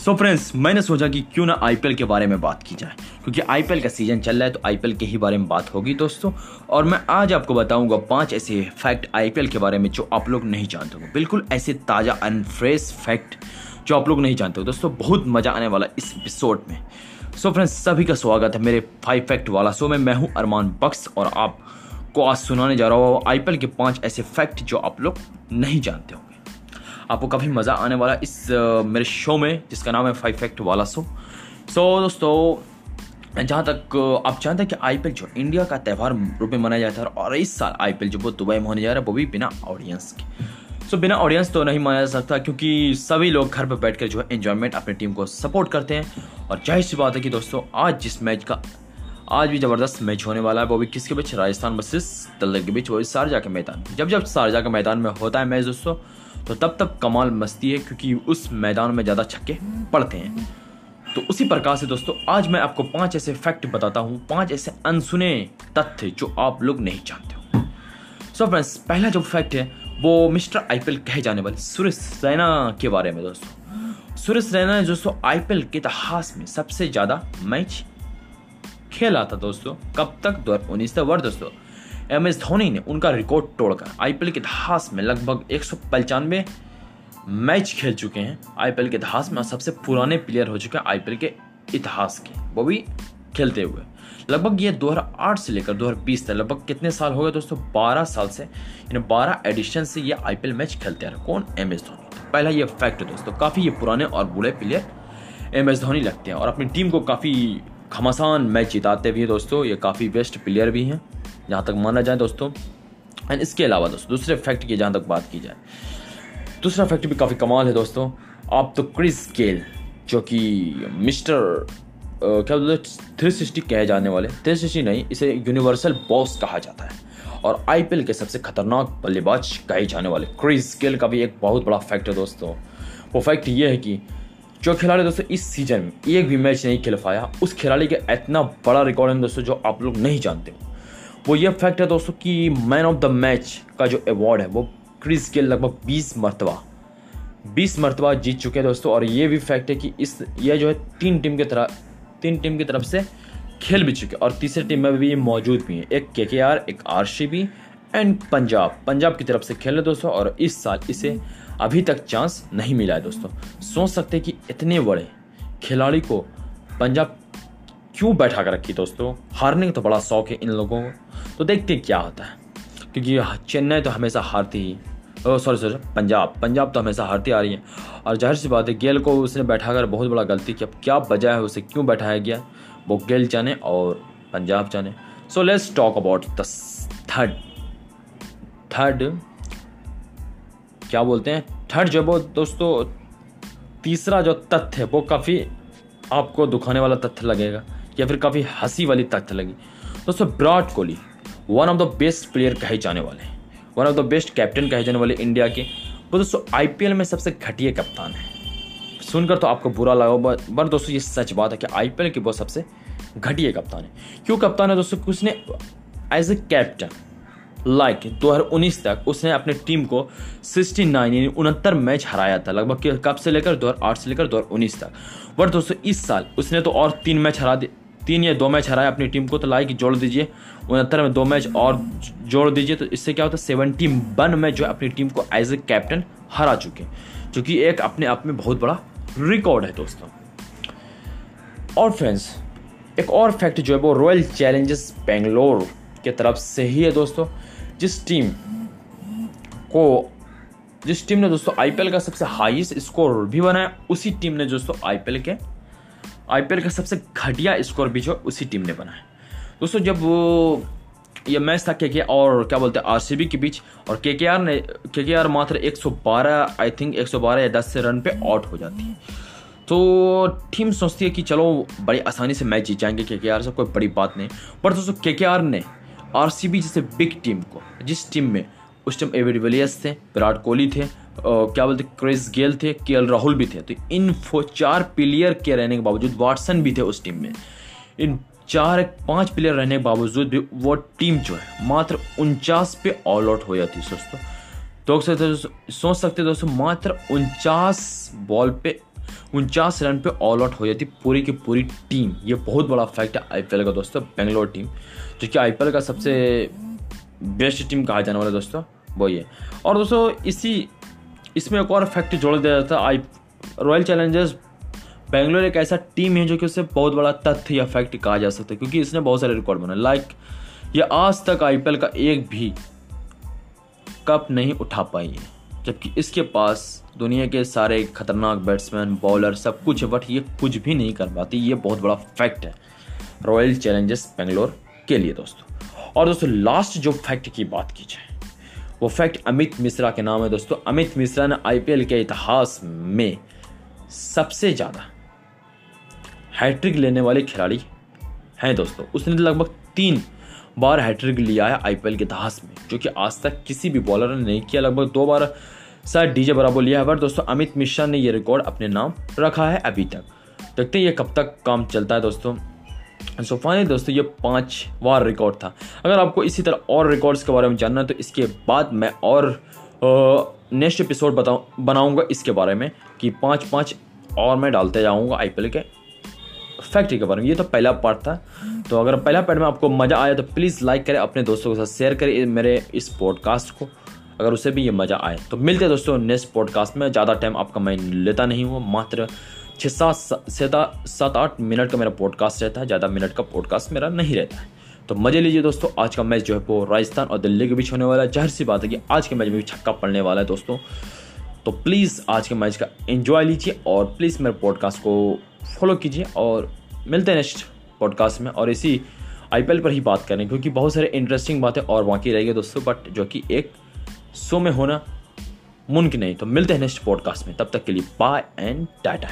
So friends मैंने सोचा कि क्यों ना आईपीएल के बारे में बात की जाए। क्योंकि आईपीएल का सीज़न चल रहा है तो आईपीएल के ही बारे में बात होगी दोस्तों। और मैं आज आपको बताऊँगा पाँच ऐसे फैक्ट आईपीएल के बारे में जो आप लोग नहीं जानते हो बिल्कुल ऐसे ताज़ा एंड फ्रेश फैक्ट जो आप लोग नहीं जानते हो दोस्तों, बहुत मज़ा आने वाला इस एपिसोड में। सो फ्रेंड्स सभी का स्वागत है मेरे फाइव फैक्ट वाला। शो में, मैं हूँ अरमान बख्श और आपको आज सुनाने जा रहा हूँ आईपीएल के पाँच ऐसे फैक्ट जो आप लोग नहीं जानते होंगे। आपको काफ़ी मज़ा आने वाला इस मेरे शो में जिसका नाम है फाइव फैक्ट वाला शो सो दोस्तों जहाँ तक आप जानते हैं कि आईपीएल जो इंडिया का त्यौहार रूप में मनाया जाता है और इस साल आईपीएल जो वो दुबई में होने जा रहा है वो भी बिना ऑडियंस के। सो so, बिना ऑडियंस तो नहीं माना जा सकता क्योंकि सभी लोग घर पर बैठकर जो है एंजॉयमेंट अपनी टीम को सपोर्ट करते हैं। और ज़ाहिर सी बात है कि दोस्तों आज जिस मैच का आज भी ज़बरदस्त मैच होने वाला है वो भी किसके बीच? राजस्थान वर्सेस दल्ले के बीच वो शारजा के मैदान। जब जब शारजा के मैदान में होता है मैच दोस्तों तो तब तक कमाल मस्ती है, क्योंकि उस मैदान में ज़्यादा छक्के पड़ते हैं। तो उसी प्रकार से दोस्तों, आज मैं आपको पाँच ऐसे फैक्ट बताता हूँ, पाँच ऐसे अनसुने तथ्य जो आप लोग नहीं जानते हो। सो फ्रेंड्स पहला जो फैक्ट है, वो मिस्टर आईपीएल कहे जाने वाले सुरेश रैना के बारे में दोस्तों। सुरेश रैना ने दोस्तों, आईपीएल के इतिहास में सबसे ज़्यादा मैच खेला था दोस्तों, कब तक? दो हज़ार उन्नीस तक। वर्ष दोस्तों एम एस धोनी ने उनका रिकॉर्ड तोड़कर आईपीएल के इतिहास में लगभग एक सौ पंचानवे मैच खेल चुके हैं। आईपीएल के इतिहास में सबसे पुराने प्लेयर हो चुके हैं आईपीएल के इतिहास के, वो भी खेलते हुए। लगभग ये 2008 से लेकर 2020 तक, लगभग कितने साल हो गए दोस्तों? 12 साल से, यानी 12 एडिशन से ये आईपीएल मैच खेलते हैं। कौन? M S Dhoni. तो पहला ये फैक्ट है दोस्तों, काफ़ी ये पुराने और बुरे प्लेयर एम एस धोनी लगते हैं। और अपनी टीम को काफ़ी घमासान मैच जिताते भी हैं दोस्तों, ये काफ़ी बेस्ट प्लेयर भी हैं। जहाँ तक माना जाए दोस्तों एंड इसके अलावा दोस्तों, दूसरे फैक्ट की जहाँ तक बात की जाए, दूसरा फैक्ट भी काफ़ी कमाल है दोस्तों, आप तो क्रिस गेल जो कि मिस्टर क्या बोलते थ्री सिक्सटी कहे जाने वाले थ्री सिक्सटी नहीं, इसे यूनिवर्सल बॉस कहा जाता है, और आईपीएल के सबसे खतरनाक बल्लेबाज कहे जाने वाले क्रिस गेल का भी एक बहुत बड़ा फैक्ट है दोस्तों। वो फैक्ट ये है कि, जो खिलाड़ी दोस्तों, इस सीज़न में एक भी मैच नहीं खेल पाया, उस खिलाड़ी का इतना बड़ा रिकॉर्ड है दोस्तों, जो आप लोग नहीं जानते। हो वो ये फैक्ट है दोस्तों कि मैन ऑफ़ द मैच का जो अवार्ड है, वो क्रिस गेल लगभग 20 मरतबा 20 मरतबा जीत चुके हैं दोस्तों। और ये भी फैक्ट है कि इस, ये जो है तीन टीम की तरह, तीन टीम की तरफ़ से खेल भी चुके और तीसरी टीम में भी ये मौजूद भी हैं। एक के के आर एक R C B and Punjab. Punjab की तरफ़ से खेल रहे दोस्तों और इस साल इसे अभी तक चांस नहीं मिला है दोस्तों। सोच सकते कि इतने बड़े खिलाड़ी को पंजाब क्यों बैठा कर रखी दोस्तों? हारने का तो बड़ा शौक है इन लोगों को। तो देखते हैं क्या होता है। क्योंकि चेन्नई तो हमेशा हारती ही। Sorry sorry Punjab. पंजाब तो हमेशा हारती आ रही है। और ज़ाहिर सी बात है, गेल को उसने बैठा कर बहुत बड़ा गलती की। अब क्या वजह है उसे क्यों बैठाया गया? वो गेल जाने और पंजाब जाने। So let's talk about the third third क्या बोलते हैं? थर्ड जो वो दोस्तों, तीसरा जो तथ्य वो काफ़ी आपको दुखाने वाला तथ्य लगेगा। या फिर काफ़ी हँसी वाली तथ्य लगी। दोस्तों, Virat Kohli one of the best player कहे जाने वाले one of the best captain कहे जाने वाले इंडिया के। वो दोस्तों आईपीएल में सबसे घटिया कप्तान है। सुनकर तो आपको बुरा लगा पर दोस्तों, ये सच बात है कि आईपीएल के वो सबसे घटिया कप्तान है। क्यों कप्तान है दोस्तों? उसने एज ए कैप्टन लाइक दो हज़ार उन्नीस तक उसने अपने टीम को 69 यानी उनहत्तर मैच हराया था, लगभग कब से लेकर 2008 से लेकर 2019 तक। बट दोस्तों, इस साल उसने तो और तीन मैच हरा तीन या दो मैच हराए अपनी टीम को तो लाइक जोड़ दीजिए। उनहत्तर में दो मैच और जोड़ दीजिए तो इससे क्या होता है सेवेंटी वन में जो अपनी टीम को एज ए कैप्टन हरा चुके जो कि एक अपने आप में बहुत बड़ा रिकॉर्ड है दोस्तों। और फ्रेंड्स एक और फैक्ट जो है, वो रॉयल चैलेंजर्स बेंगलोर के तरफ़ से ही है दोस्तों। जिस टीम को, जिस टीम ने दोस्तों आईपीएल का सबसे हाईएस्ट स्कोर भी बनाया, उसी टीम ने दोस्तों आईपीएल के आईपीएल का सबसे घटिया स्कोर भी जो उसी टीम ने बनाया। दोस्तों, जब वो ये मैच था के और क्या बोलते हैं, आरसीबी के बीच, और के ने के मात्र 112 आई थिंक 112 या 10 से रन पे आउट हो जाती है। तो टीम सोचती है कि चलो, बड़ी आसानी से मैच जीत जाएँगे के के से कोई बड़ी बात नहीं। पर दोस्तों के ने आरसीबी जैसे बिग टीम को, जिस टीम में, उस टाइम एवी डिविलियर्स थे, विराट कोहली थे क्या बोलते, क्रिस गेल थे, के राहुल भी थे। तो इन चार प्लेयर के रहने के बावजूद वाटसन भी थे उस टीम में। इन चार, पाँच प्लेयर रहने के बावजूद भी वो टीम जो है, मात्र उनचास पे ऑल आउट हो जाती है दोस्तों। तो सकते सोच सकते दोस्तों, मात्र उनचास बॉल पे, उनचास रन पे ऑल आउट हो जाती पूरी की पूरी टीम ये बहुत बड़ा फैक्ट है आई का दोस्तों, बेंगलोर टीम जो कि आईपीएल का सबसे बेस्ट टीम कहा जाने वाला दोस्तों, वो ये। और दोस्तों, इसी इसमें एक और फैक्ट जोड़ दिया जाता है आई रॉयल चैलेंजर्स बेंगलोर एक ऐसा टीम है जो कि उससे बहुत बड़ा तथ्य या फैक्ट कहा जा सकता है, क्योंकि इसने बहुत सारे रिकॉर्ड बनाए। लाइक ये आज तक आईपीएल का एक भी कप नहीं उठा पाई है, जबकि इसके पास दुनिया के सारे खतरनाक बैट्समैन बॉलर सब कुछ है बट ये कुछ भी नहीं कर पाती। ये बहुत बड़ा फैक्ट है रॉयल चैलेंजर्स बेंगलोर के लिए दोस्तों। और दोस्तों लास्ट जो फैक्ट की बात की जाए वो फैक्ट अमित मिश्रा के नाम है दोस्तों। अमित मिश्रा ने आईपीएल के इतिहास में सबसे ज़्यादा हैट्रिक लेने वाले खिलाड़ी हैं दोस्तों। उसने लगभग तीन बार हैट्रिक लिया है आईपीएल के इतिहास में, जो कि आज तक किसी भी बॉलर ने नहीं किया। लगभग दो बार शायद डीजे बराबर लिया है। पर दोस्तों, अमित मिश्रा ने यह रिकॉर्ड अपने नाम रखा है अभी तक। देखते हैं ये कब तक काम चलता है दोस्तों। सो फाइनली दोस्तों, ये पाँच बार रिकॉर्ड था। अगर आपको इसी तरह और रिकॉर्ड्स के बारे में जानना है तो इसके बाद मैं और नेक्स्ट एपिसोड बताऊँ, बनाऊँगा इसके बारे में कि पाँच पाँच और मैं डालते जाऊँगा आई के फैक्ट्री के बारे में। ये तो पहला पार्ट था। तो अगर पहला पार्ट में आपको मज़ा आया तो प्लीज़ लाइक करें, अपने दोस्तों के साथ शेयर करें मेरे इस पॉडकास्ट को। अगर उसे भी ये मज़ा आए तो मिलते हैं दोस्तों नेक्स्ट पॉडकास्ट में। ज़्यादा टाइम आपका मैं लेता नहीं हूँ, मात्र छः सात सात आठ मिनट का मेरा पॉडकास्ट रहता है, ज़्यादा मिनट का पॉडकास्ट मेरा नहीं रहता है। तो मज़े लीजिए दोस्तों, आज का मैच जो है वो राजस्थान और दिल्ली के बीच होने वाला है। ज़ाहिर सी बात है कि आज के मैच में भी छक्का पड़ने वाला है दोस्तों। तो प्लीज़ आज के मैच का एंजॉय लीजिए और प्लीज़ मेरे पॉडकास्ट को फॉलो कीजिए और मिलते हैं नेक्स्ट पॉडकास्ट में। और इसी आईपीएल पर ही बात करें, क्योंकि बहुत सारे इंटरेस्टिंग बातें और बाकी रहेगी दोस्तों बट जो कि एक शो में होना मुमकिन नहीं। तो मिलते हैं नेक्स्ट पॉडकास्ट में। तब तक के लिए बाय एंड टाटा